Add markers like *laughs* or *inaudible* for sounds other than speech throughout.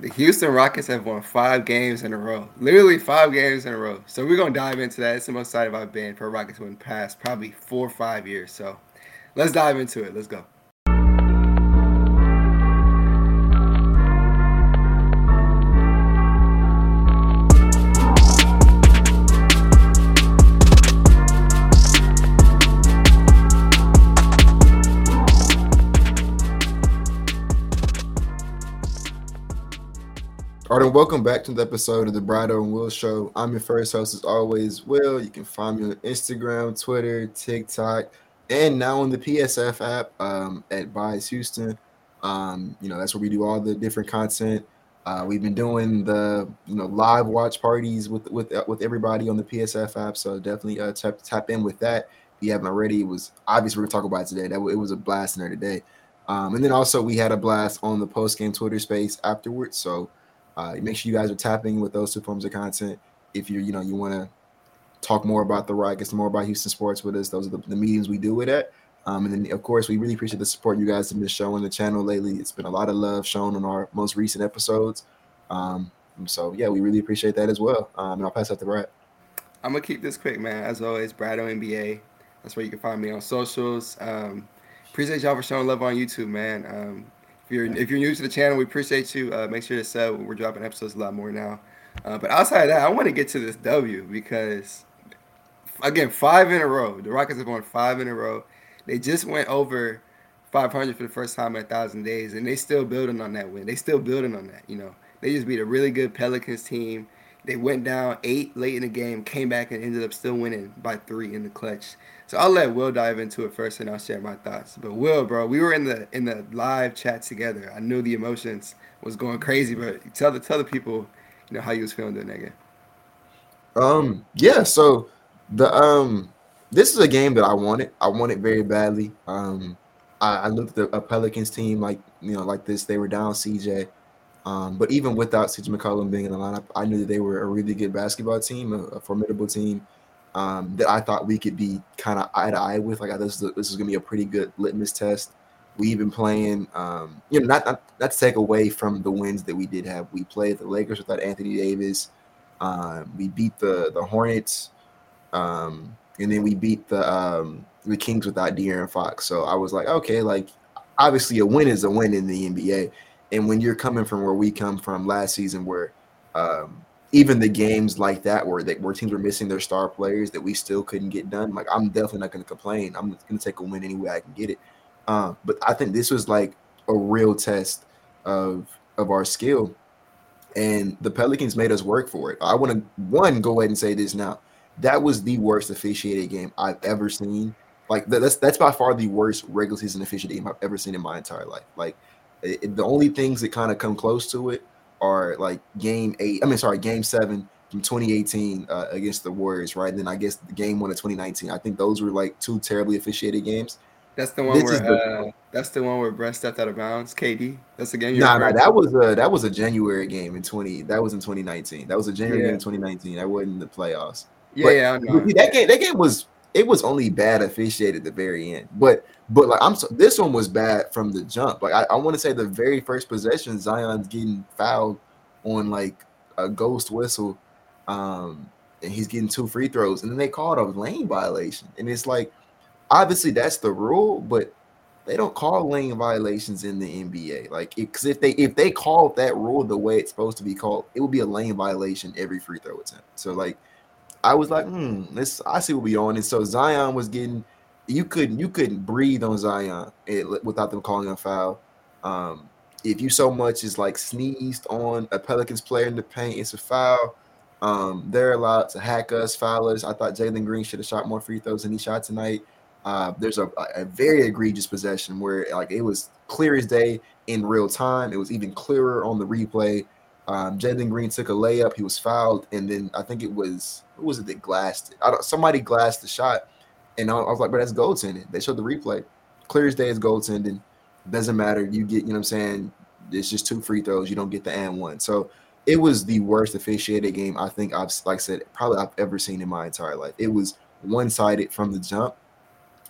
The Houston Rockets have won five games in a row. Literally five games in a row. So we're gonna dive into that. It's the most excited I've been for Rockets win past probably four or five years. So let's dive into it. Let's go. Right, and welcome back to the episode of the Bradeaux and Will Show. I'm your first host, as always, Will. You can find me on Instagram, Twitter, TikTok, and now on the PSF app um, at Biased Houston. Um, you know, that's where we do all the different content. Uh, we've been doing the you know live watch parties with with uh, with everybody on the PSF app, so definitely uh, tap tap in with that. If you haven't already, it was obviously we're gonna talk about today. That it was a blast in there today, um, and then also we had a blast on the post game Twitter space afterwards. So uh, make sure you guys are tapping with those two forms of content. If you're, you know, you want to talk more about the Rockets, more about Houston sports with us, those are the, the meetings we do with it. Um, and then, of course, we really appreciate the support you guys have been showing the channel lately. It's been a lot of love shown on our most recent episodes. Um, so, yeah, we really appreciate that as well. Um, and I'll pass that to Brad. I'm gonna keep this quick, man. As always, Bradeaux NBA. That's where you can find me on socials. Um, appreciate y'all for showing love on YouTube, man. Um, if you're if you're new to the channel, we appreciate you. Uh, make sure to sub. We're dropping episodes a lot more now. Uh, but outside of that, I want to get to this W because again, five in a row. The Rockets have won five in a row. They just went over 500 for the first time in a thousand days, and they still building on that win. They still building on that. You know, they just beat a really good Pelicans team. They went down eight late in the game, came back and ended up still winning by three in the clutch. So I'll let Will dive into it first, and I'll share my thoughts. But Will, bro, we were in the in the live chat together. I knew the emotions was going crazy, but tell the tell the people, you know, how you was feeling that game. Um, yeah. So the um, this is a game that I wanted. I wanted very badly. Um, I, I looked at a Pelicans team like you know like this. They were down CJ. Um, but even without CJ McCollum being in the lineup, I knew that they were a really good basketball team, a, a formidable team um, that I thought we could be kind of eye to eye with. Like this is this is gonna be a pretty good litmus test. We've been playing, um, you know, not, not not to take away from the wins that we did have. We played the Lakers without Anthony Davis. Um, we beat the the Hornets, um, and then we beat the um, the Kings without De'Aaron Fox. So I was like, okay, like obviously a win is a win in the NBA. And when you're coming from where we come from last season, where um, even the games like that where they, where teams were missing their star players that we still couldn't get done, like I'm definitely not going to complain. I'm going to take a win any way I can get it. Um, but I think this was like a real test of of our skill, and the Pelicans made us work for it. I want to one go ahead and say this now. That was the worst officiated game I've ever seen. Like that's that's by far the worst regular season officiated game I've ever seen in my entire life. Like it, the only things that kind of come close to it are like game eight. I mean, sorry, game seven from 2018 uh, against the Warriors, right? And then I guess the game one of 2019. I think those were like two terribly officiated games. That's the one this where the, uh, that's the one where Brett stepped out of bounds. KD. That's the game. Nah, nah, that was a that was a January game in 20. That was in 2019. That was a January yeah. game in 2019. That wasn't the playoffs. Yeah, but, yeah, that game that game was it was only bad officiated at the very end. But but like I'm so, this one was bad from the jump. Like I, I want to say the very first possession, Zion's getting fouled on like a ghost whistle, um, and he's getting two free throws, and then they called a lane violation, and it's like obviously that's the rule, but they don't call lane violations in the NBA. Like because if they if they called that rule the way it's supposed to be called, it would be a lane violation every free throw attempt. So like I was like, hmm, this I see what we on. And so Zion was getting you couldn't you couldn't breathe on Zion without them calling a foul. Um, if you so much as like sneezed on a Pelicans player in the paint, it's a foul. Um, they're allowed to hack us, foul us. I thought Jalen Green should have shot more free throws than he shot tonight. Uh, there's a, a very egregious possession where like it was clear as day in real time. It was even clearer on the replay. Um, Jalen Green took a layup. He was fouled, and then I think it was who was it that glassed it? I don't, somebody glassed the shot, and I was like, but that's goaltending. They showed the replay. Clear as day is goaltending. Doesn't matter. You get, you know what I'm saying? It's just two free throws. You don't get the and one. So it was the worst officiated game I think I've like I said, probably I've ever seen in my entire life. It was one-sided from the jump.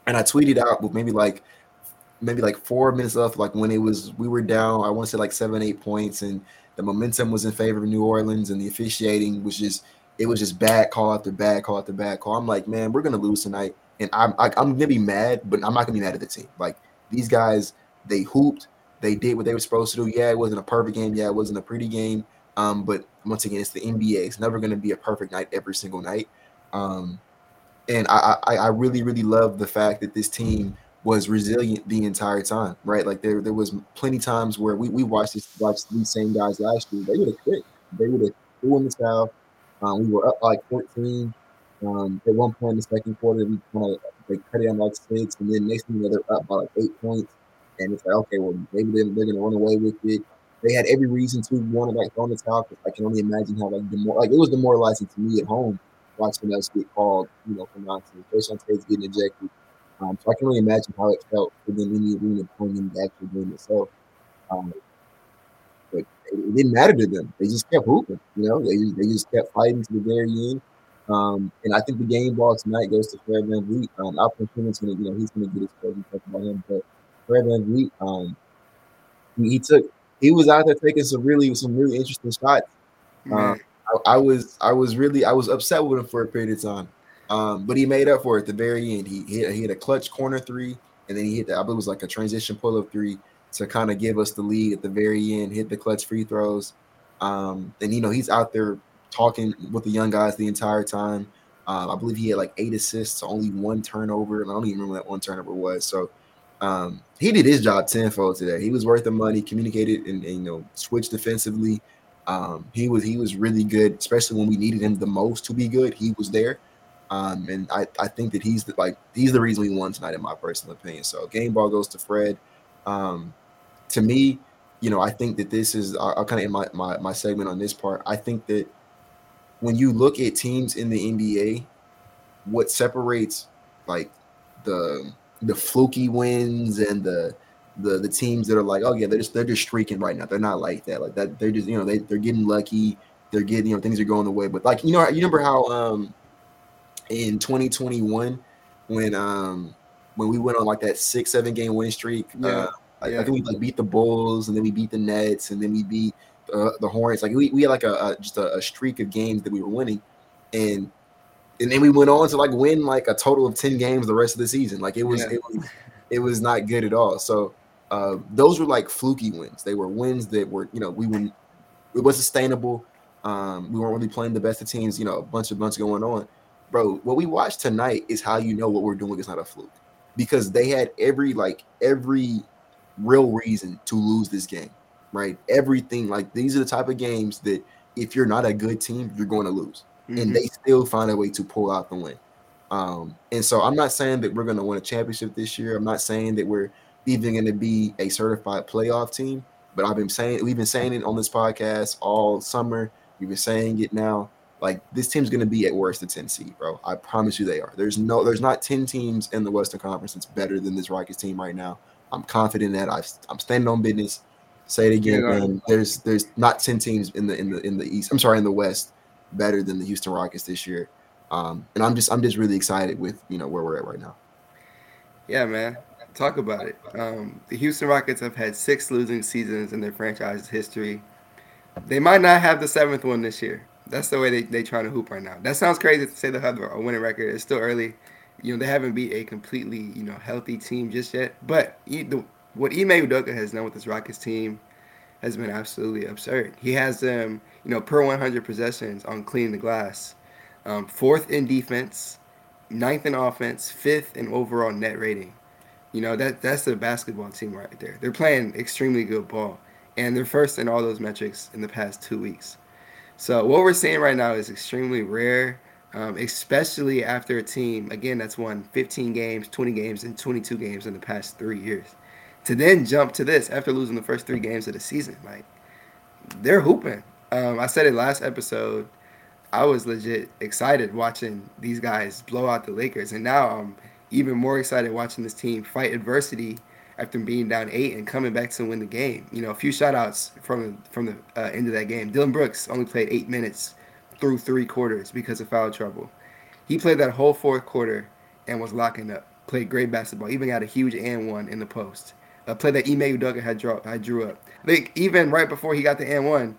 And I tweeted out with maybe like maybe like four minutes left, like when it was we were down, I want to say like seven, eight points, and The momentum was in favor of New Orleans, and the officiating was just it was just bad call after bad call after bad call. I'm like, man, we're gonna lose tonight, and I'm I, am gonna be mad, but I'm not gonna be mad at the team. Like these guys, they hooped, they did what they were supposed to do. Yeah, it wasn't a perfect game. Yeah, it wasn't a pretty game. Um, but once again, it's the NBA. It's never gonna be a perfect night every single night. Um, and I, I I really really love the fact that this team was resilient the entire time, right? Like there there was plenty times where we, we watched this watched these same guys last year. They would have quit. They would have threw in the towel. Um, we were up like 14. Um, at one point in the second quarter, we kind of they cut it on like six, and then next thing you know, they're up by like eight points. And it's like, okay, well, maybe they're, they're gonna run away with it. They had every reason to want to like throw in the towel because I can only imagine how like demor- like it was demoralizing to me at home watching us get called, you know, for nonsense. Jae'Sean Tate's getting ejected. Um, so I can only imagine how it felt for them in the arena playing in the actual game itself. Um, but it, didn't matter to them. They just kept hooping. You know, they, they just kept fighting to the very end. Um, and I think the game ball tonight goes to Fred VanVleet. Um, Alperen Sengun's gonna, you know, he's gonna get his credit talk about him, but Fred VanVleet, um, he, he, took, he was out there taking some really, some really interesting shots. Um, I, I, was, I was really, I was upset with him for a period of time. Um, but he made up for it at the very end. He hit, he hit a clutch corner three, and then he hit the, I believe it was like a transition pull up three to kind of give us the lead at the very end. Hit the clutch free throws, um, and you know he's out there talking with the young guys the entire time. Um, I believe he had like eight assists, only one turnover, and I don't even remember that one turnover was. So um, he did his job tenfold today. He was worth the money, communicated, and, and you know switched defensively. Um, he was he was really good, especially when we needed him the most to be good. He was there. Um, and I, I think that he's the, like he's the reason we won tonight, in my personal opinion. So game ball goes to Fred. Um, to me, you know, I think that this is I'll, kind of in my, my my segment on this part. I think that when you look at teams in the NBA, what separates like the the fluky wins and the the the teams that are like, oh yeah, they're just they're just streaking right now. They're not like that. Like that, they're just you know they they're getting lucky. They're getting you know things are going the way. But like you know you remember how um in 2021 when um when we went on like that six seven game win streak. Yeah. Uh, I, yeah. I, think we like beat the Bulls and then we beat the Nets and then we beat uh, the Hornets. Like we, we had like a, a just a, a, streak of games that we were winning, and and then we went on to like win like a total of ten games the rest of the season. Like it was yeah. it was it was not good at all. So uh, those were like fluky wins. They were wins that were you know we were it was sustainable. Um, we weren't really playing the best of teams. You know, a bunch of bunch going on bro, what we watched tonight is how you know what we're doing is not a fluke. Because they had every like every real reason to lose this game, right? Everything like these are the type of games that if you're not a good team, you're going to lose. Mm-hmm. And they still find a way to pull out the win. Um, and so I'm not saying that we're going to win a championship this year. I'm not saying that we're even going to be a certified playoff team, but I've been saying we've been saying it on this podcast all summer. We've been saying it now. Like this team's going to be at worst a 10 seed, bro. I promise you they are. There's no, there's not 10 teams in the Western Conference that's better than this Rockets team right now. I'm confident that i am standing on business. Say it again, man. There's there's not 10 teams in the in the in the East. I'm sorry, in the West better than the Houston Rockets this year. Um, and I'm just I'm just really excited with you know where we're at right now. Yeah, man. Talk about it. Um, the Houston Rockets have had six losing seasons in their franchise history. They might not have the seventh one this year. That's the way they they trying to hoop right now. That sounds crazy to say they have a winning record. It's still early. You know they haven't beat a completely you know healthy team just yet. But the, what Ime Udoka has done with this Rockets team has been absolutely absurd. He has them you know per 100 possessions on cleaning the glass, um, fourth in defense, ninth in offense, fifth in overall net rating. You know that that's a basketball team right there. They're playing extremely good ball, and they're first in all those metrics in the past two weeks. So what we're seeing right now is extremely rare, um, especially after a team again that's won 15 games, 20 games, and 22 games in the past three years. To then jump to this after losing the first three games of the season, like they're hooping. Um, I said it last episode. I was legit excited watching these guys blow out the Lakers, and now I'm even more excited watching this team fight adversity after being down eight and coming back to win the game. You know, a few shoutouts from from the uh, end of that game. Dillon Brooks only played eight minutes through three quarters because of foul trouble. He played that whole fourth quarter and was locking up. Played great basketball. Even got a huge and one in the post. A play that Ime Udoka had draw, I drew up. Think even right before he got the and one,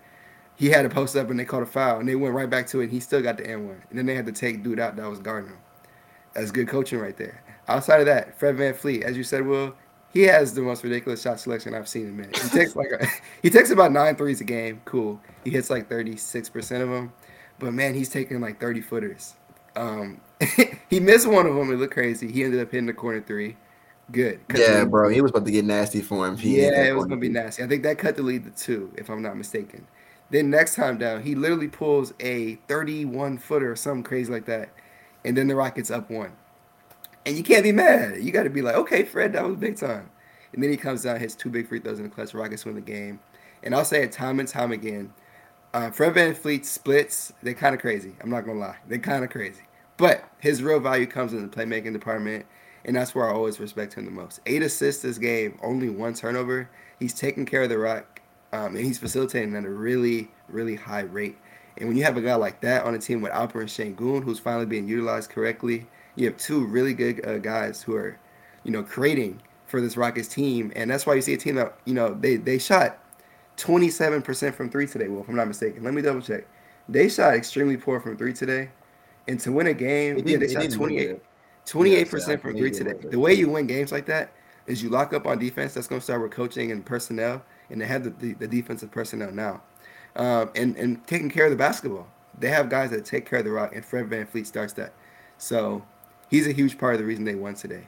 he had a post up and they called a foul and they went right back to it. and He still got the N one, and then they had to take dude out that was guarding him. That's good coaching right there. Outside of that, Fred VanVleet, as you said, Will, he has the most ridiculous shot selection I've seen in a minute. He takes like a, *laughs* he takes about nine threes a game. Cool. He hits like thirty six percent of them, but man, he's taking like thirty footers. Um, *laughs* he missed one of them. It looked crazy. He ended up hitting the corner three. Good. Yeah, bro. He was about to get nasty for him. yeah, it was gonna be nasty. I think that cut the lead to two, if I'm not mistaken. Then next time down, he literally pulls a 31 footer or something crazy like that, and then the Rockets up one. And you can't be mad. You got to be like, okay, Fred, that was big time. And then he comes down, hits two big free throws in the clutch. Rockets win the game. And I'll say it time and time again. Uh, Fred VanVleet splits, they're kind of crazy. I'm not going to lie. They're kind of crazy. But his real value comes in the playmaking department. And that's where I always respect him the most. Eight assists this game, only one turnover. He's taking care of the rock, um, and he's facilitating at a really, really high rate. And when you have a guy like that on a team with Alperen Sengun, who's finally being utilized correctly, you have two really good uh, guys who are, you know, creating for this Rockets team, and that's why you see a team that you know they they shot 27% from three today. Well, if I'm not mistaken, let me double check. They shot extremely poor from three today, and to win a game, yeah, they shot 28. 28% from three today. The way you win games like that is you lock up on defense. That's going to start with coaching and personnel, and they have the, the, the defensive personnel now. Um, and, and taking care of the basketball. They have guys that take care of the rock, and Fred VanVleet starts that. So he's a huge part of the reason they won today.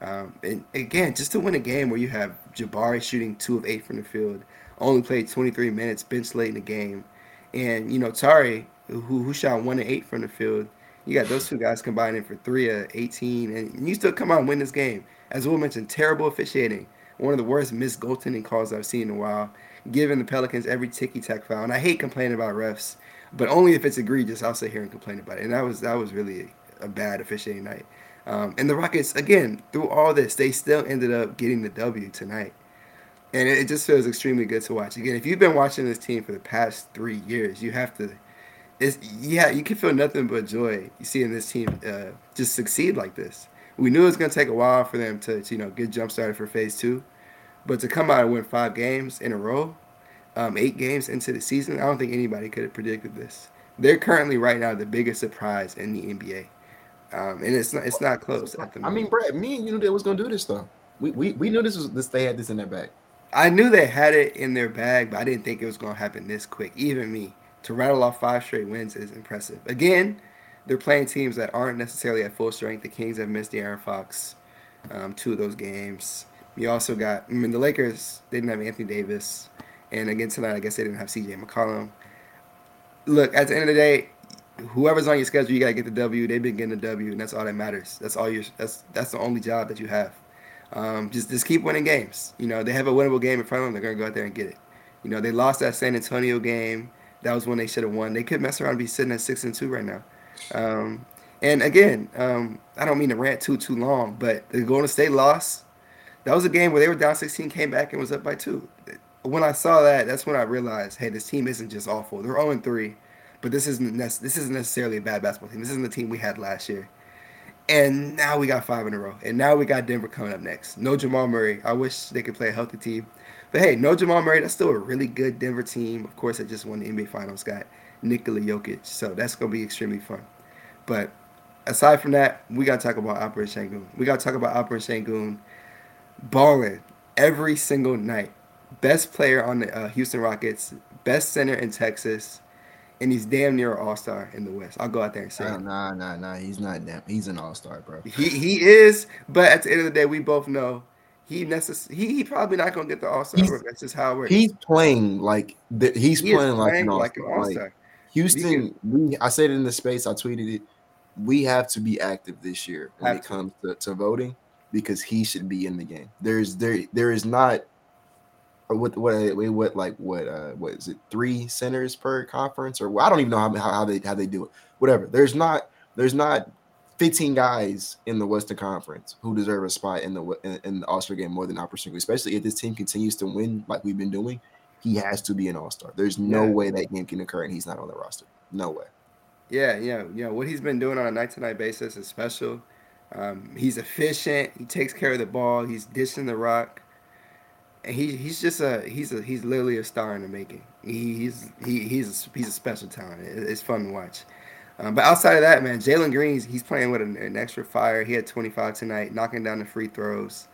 Um, and again, just to win a game where you have Jabari shooting two of eight from the field, only played 23 minutes, bench late in the game, and you know Tari, who who shot one and eight from the field, you got those two guys combining for three of 18, and you still come out and win this game. As Will mentioned, terrible officiating, one of the worst missed goaltending calls I've seen in a while, giving the Pelicans every ticky tack foul. And I hate complaining about refs, but only if it's egregious, I'll sit here and complain about it. And that was that was really a, bad officiating night. Um, and the Rockets, again, through all this, they still ended up getting the W tonight. And it, just feels extremely good to watch. Again, if you've been watching this team for the past three years, you have to. It's, yeah, you can feel nothing but joy seeing this team uh, just succeed like this. We knew it was going to take a while for them to, to, you know, get jump started for phase two, but to come out and win five games in a row, um, eight games into the season, I don't think anybody could have predicted this. They're currently right now the biggest surprise in the NBA. Um, and it's not it's not close at the I mean, Brad, me and you knew they was gonna do this though. We we, we knew this was this they had this in their bag. I knew they had it in their bag, but I didn't think it was gonna happen this quick. Even me to rattle off five straight wins is impressive. Again, they're playing teams that aren't necessarily at full strength. The Kings have missed De'Aaron Fox, um, two of those games. You also got I mean the Lakers they didn't have Anthony Davis, and again tonight I guess they didn't have C.J. McCollum. Look, at the end of the day, whoever's on your schedule, you gotta get the W. They've been getting the W, and that's all that matters. That's all your. That's that's the only job that you have. Um, just just keep winning games. You know they have a winnable game in front of them. They're gonna go out there and get it. You know they lost that San Antonio game. That was when they should have won. They could mess around and be sitting at six and two right now. Um, and again, um, I don't mean to rant too too long, but the Golden State loss. That was a game where they were down 16, came back and was up by two. When I saw that, that's when I realized, hey, this team isn't just awful. They're 0 3 but this isn't this isn't necessarily a bad basketball team. This isn't the team we had last year. And now we got five in a row. And now we got Denver coming up next. No Jamal Murray. I wish they could play a healthy team. But hey, no Jamal Murray. That's still a really good Denver team. Of course, they just won the NBA Finals. Got Nikola Jokic. So that's going to be extremely fun. But aside from that, we got to talk about Alperen Sengun. We got to talk about Alperen Sengun balling every single night. Best player on the uh, Houston Rockets. Best center in Texas and he's damn near an all star in the West. I'll go out there and say, nah, nah, nah, nah. He's not damn. He's an all star, bro. He he is, but at the end of the day, we both know he necess- he, he probably not gonna get the all star. That's just how it works. He's playing like the, he's he playing, like, an like an all star. Like, Houston, we, I said it in the space. I tweeted it. We have to be active this year when it comes to, to voting because he should be in the game. There's there there is not or what what what like what uh what is it three centers per conference? Or I don't even know how, how they how they do it. Whatever. There's not there's not 15 guys in the Western Conference who deserve a spot in the in, in the All Star game more than opportunity especially if this team continues to win like we've been doing. He has to be an All Star there's no yeah. way that game can occur and he's not on the roster. No way. Yeah yeah yeah. What he's been doing on a night to night basis is special. Um, he's efficient. He takes care of the ball. He's dishing the rock he he's just a he's a he's literally a star in the making. He's he he's a, he's a special talent. It's fun to watch. Um, but outside of that, man, Jalen Green's he's playing with an, an, extra fire. He had 25 tonight, knocking down the free throws.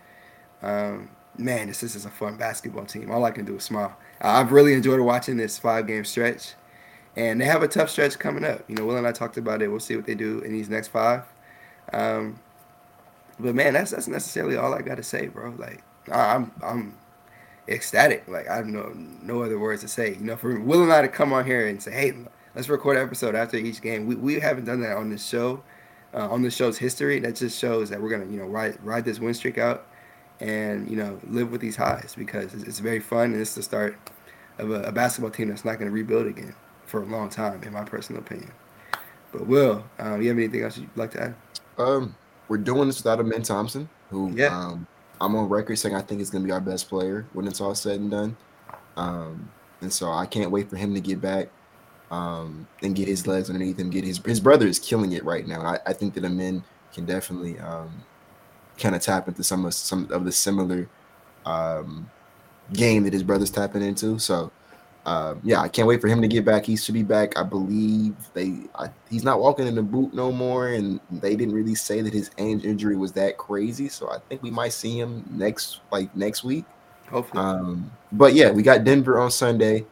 Um, man, this, this is a fun basketball team. All I can do is smile. I've really enjoyed watching this five game stretch. And they have a tough stretch coming up. You know, Will and I talked about it. We'll see what they do in these next five. Um, but man, that's that's necessarily all I got to say, bro. Like I'm I'm ecstatic. Like I have no no other words to say. You know, for Will and I to come on here and say, hey, let's record an episode after each game. We, we haven't done that on this show, uh, on the show's history. That just shows that we're gonna you know ride ride this win streak out, and you know live with these highs because it's, it's very fun and it's the start of a, a basketball team that's not gonna rebuild again for a long time, in my personal opinion. But Will, um, you have anything else you'd like to add? Um, we're doing this without Amen Thompson, who yeah. um, I'm on record saying I think going to be our best player when it's all said and done. Um, and so I can't wait for him to get back um, and get his legs underneath him. Get his his brother is killing it right now. I, I think that Amen can definitely um, kind of tap into some of some of the similar um, game that his brother's tapping into. So uh, yeah, I can't wait for him to get back. He should be back. I believe they. I, he's not walking in the boot no more, and they didn't really say that his ankle injury was that crazy. So I think we might see him next, like next week. Hopefully. Um, but yeah, we got Denver on Sunday,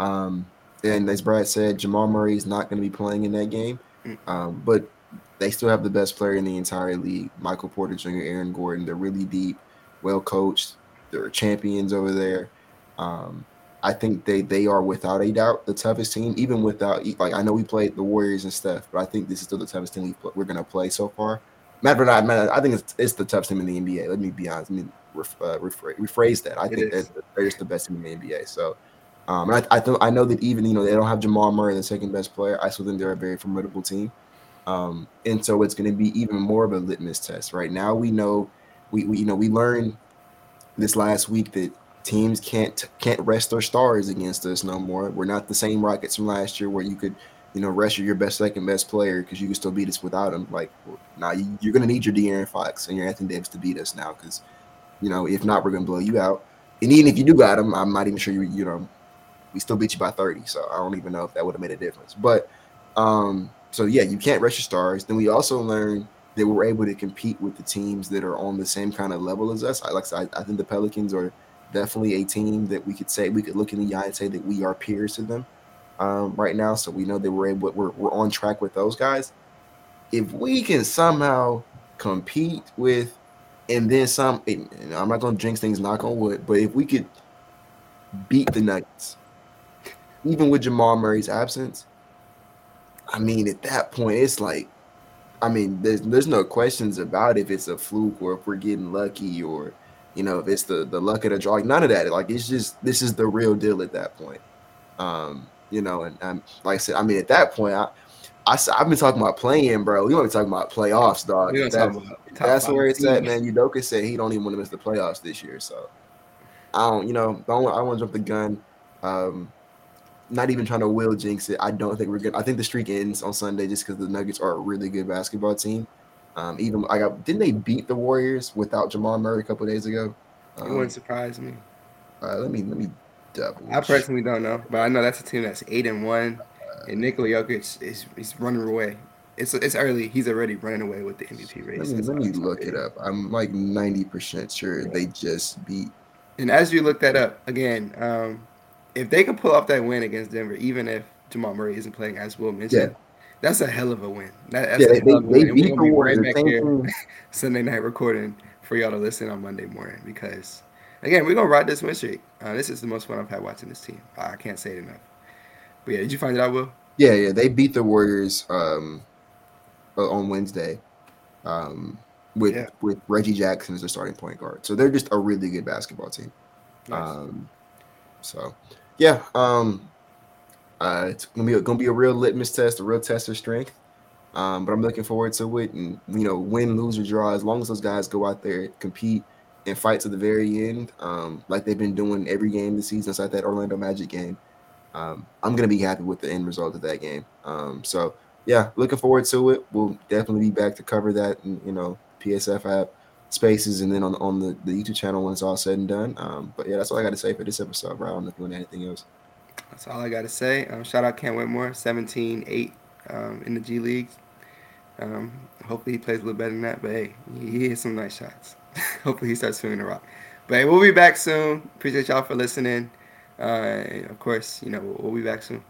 um, and as Brad said, Jamal Murray is not going to be playing in that game. Mm. Um, but they still have the best player in the entire league, Michael Porter Jr., Aaron Gordon. They're really deep, well coached. They're champions over there. Um, I think they they are without a doubt the toughest team, even without like I know we played the Warriors and stuff, but I think this is still the toughest team we we're gonna play so far. Matter of fact, I think it's, it's the toughest team in the NBA. Let me be honest. Let me uh, rephrase that. I think they're just the best team in the NBA. So, um, and I I, th- I know that even you know they don't have Jamal Murray, the second best player. I still think they're a very formidable team. Um, and so it's going to be even more of a litmus test. Right now, we know we, we you know we learned this last week that teams can't can't rest their stars against us no more. We're not the same Rockets from last year where you could, you know, rest your best second best player because you could still beat us without him. Like now, you, are going to need your De'Aaron Fox and your Anthony Davis to beat us now because, you know, if not, we're to blow you out. And even if you do got him, I'm not even sure you you know, we still beat you by 30. So I don't even know if that would have made a difference. But um, so yeah, you can't rest your stars. Then we also learned that we're able to compete with the teams that are on the same kind of level as us. I like I, I think the Pelicans are definitely a team that we could say we could look in the eye and say that we are peers to them um, right now. So we know that we're able, we're we're on track with those guys. If we can somehow compete with, and then some, I'm not gonna jinx things, knock on wood, but if we could beat the Nuggets, even with Jamal Murray's absence, I mean, at that point, it's like, I mean, there's there's no questions about if it's a fluke or if we're getting lucky or you know, if it's the the luck of the draw, like none of that. Like it's just this is the real deal at that point. Um, you know, and um, like I said, I mean, at that point, I, I I've been talking about playing, bro. We want to talk about playoffs, dog. That, that's where it's at, man. Udoka said he don't even want to miss the playoffs this year, so I don't, you know, don't I want to jump the gun. Um, not even trying to will jinx it. I don't think we're good. I think the streak ends on Sunday just because the Nuggets are a really good basketball team. Um, even I got didn't they beat the Warriors without Jamal Murray a couple days ago? Um, it wouldn't surprise me. Uh, let me let me double. I personally don't know, but I know that's a team that's eight and one, and Nikola Jokic is is running away. It's it's early. He's already running away with the MVP race. Let me, let me look it up. I'm like ninety percent sure yeah. they just beat. And as you look that up again, um, if they can pull off that win against Denver, even if Jamal Murray isn't playing, as Will mentioned, yeah. That's a hell of a win. That, yeah, they, they, they beat the Warriors. Right back here *laughs* Sunday night recording for y'all to listen on Monday morning because, again, we're gonna ride this win streak. Uh, this is the most fun I've had watching this team. I can't say it enough. But yeah, did you find it out, Will? Yeah, yeah, they beat the Warriors um, uh, on Wednesday. Um, with yeah. with Reggie Jackson as their starting point guard. So they're just a really good basketball team. Nice. Um, so yeah, um, uh, it's gonna be a, gonna be a real litmus test, a real test of strength. Um, but I'm looking forward to it, and you know, win, lose, or draw. As long as those guys go out there, compete, and fight to the very end, um, like they've been doing every game this season, inside that Orlando Magic game, um, I'm gonna be happy with the end result of that game. Um, so yeah, looking forward to it. We'll definitely be back to cover that, and you know, PSF app spaces, and then on on the, the YouTube channel when it's all said and done. Um, but yeah, that's all I got to say for this episode, bro. I don't know if you want anything else. That's all I got to say. Um, shout out Cam Whitmore, 17-8 um, in the G League. Um, hopefully he plays a little better than that, but hey, he, he hit some nice shots. *laughs* hopefully he starts swinging the rock. But hey, we'll be back soon. Appreciate y'all for listening. Uh, of course, you know, we'll, we'll be back soon.